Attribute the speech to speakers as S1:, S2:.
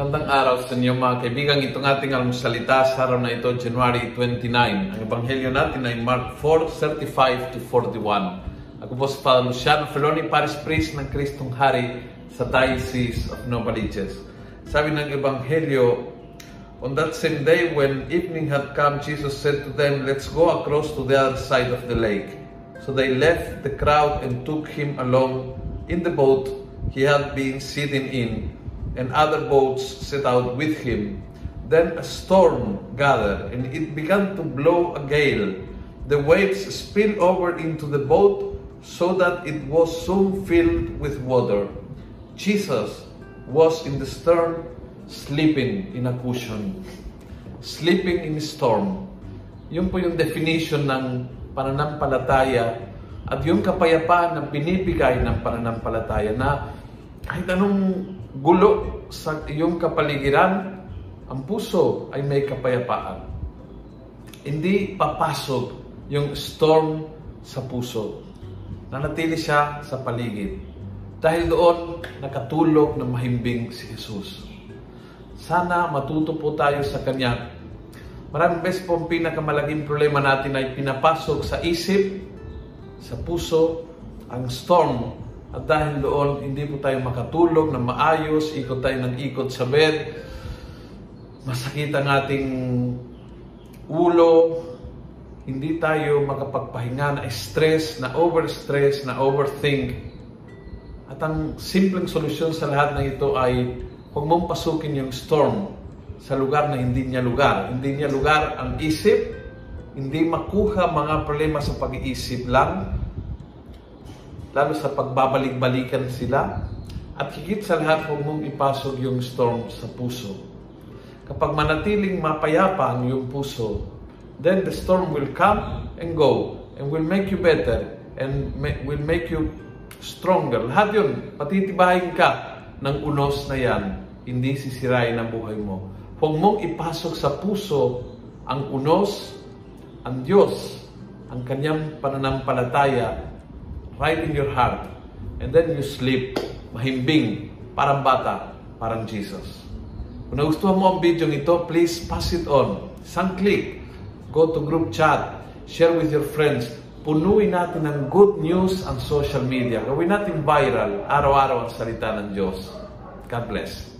S1: Magandang araw sa inyo mga kaibigan. Itong ating almusalita sa araw na ito, January 29. Ang ebanghelyo natin ay Mark 4:35 to 41. Ako po si Father Luciano Feloni, Paris Priest ng Kristong Hari sa Diocese of Novaliches. Sabi ng ebanghelyo, On that same day, when evening had come, Jesus said to them, Let's go across to the other side of the lake. So they left the crowd and took him along in the boat he had been sitting in and other boats set out with him. Then a storm gathered, and it began to blow a gale. The waves spilled over into the boat so that it was soon filled with water. Jesus was in the stern, sleeping in a cushion. Sleeping in a storm. Yun po yung definition ng pananampalataya at yung kapayapaan na binibigay ng pananampalataya na kahit anong gulo sa iyong kapaligiran, ang puso ay may kapayapaan. Hindi papasok yung storm sa puso. Nanatili siya sa paligid. Dahil doon, nakatulog na mahimbing si Jesus. Sana matuto po tayo sa Kanya. Maraming beses po ang pinakamalaking problema natin ay pinapasok sa isip, sa puso, ang storm at dahil doon, hindi po tayo makatulog na maayos, ikot tayo ng ikot sa bed, masakit ang ating ulo, hindi tayo makapagpahinga na stress, na overstress, na overthink. At ang simpleng solusyon sa lahat ng ito ay huwag mong pasukin yung storm sa lugar na hindi niya lugar. Hindi niya lugar ang isip, hindi makuha mga problema sa pag-iisip lang, lalo sa pagbabalik-balikan sila. At higit sa lahat, huwag mong ipasok yung storm sa puso. Kapag manatiling mapayapa ang iyong puso, then the storm will come and go and will make you better and will make you stronger. Lahat yun, patitibahin ka ng unos na yan, hindi sisirain ang buhay mo. Huwag mong ipasok sa puso ang unos, ang Diyos, ang kanyang pananampalataya right in your heart. And then you sleep, mahimbing, parang bata, parang Jesus. Kung nagustuhan mo ang video ito, please pass it on. Isang click, go to group chat, share with your friends. Punuin natin ng good news ang social media. Gawin natin viral, araw-araw ang salita ng Diyos. God bless.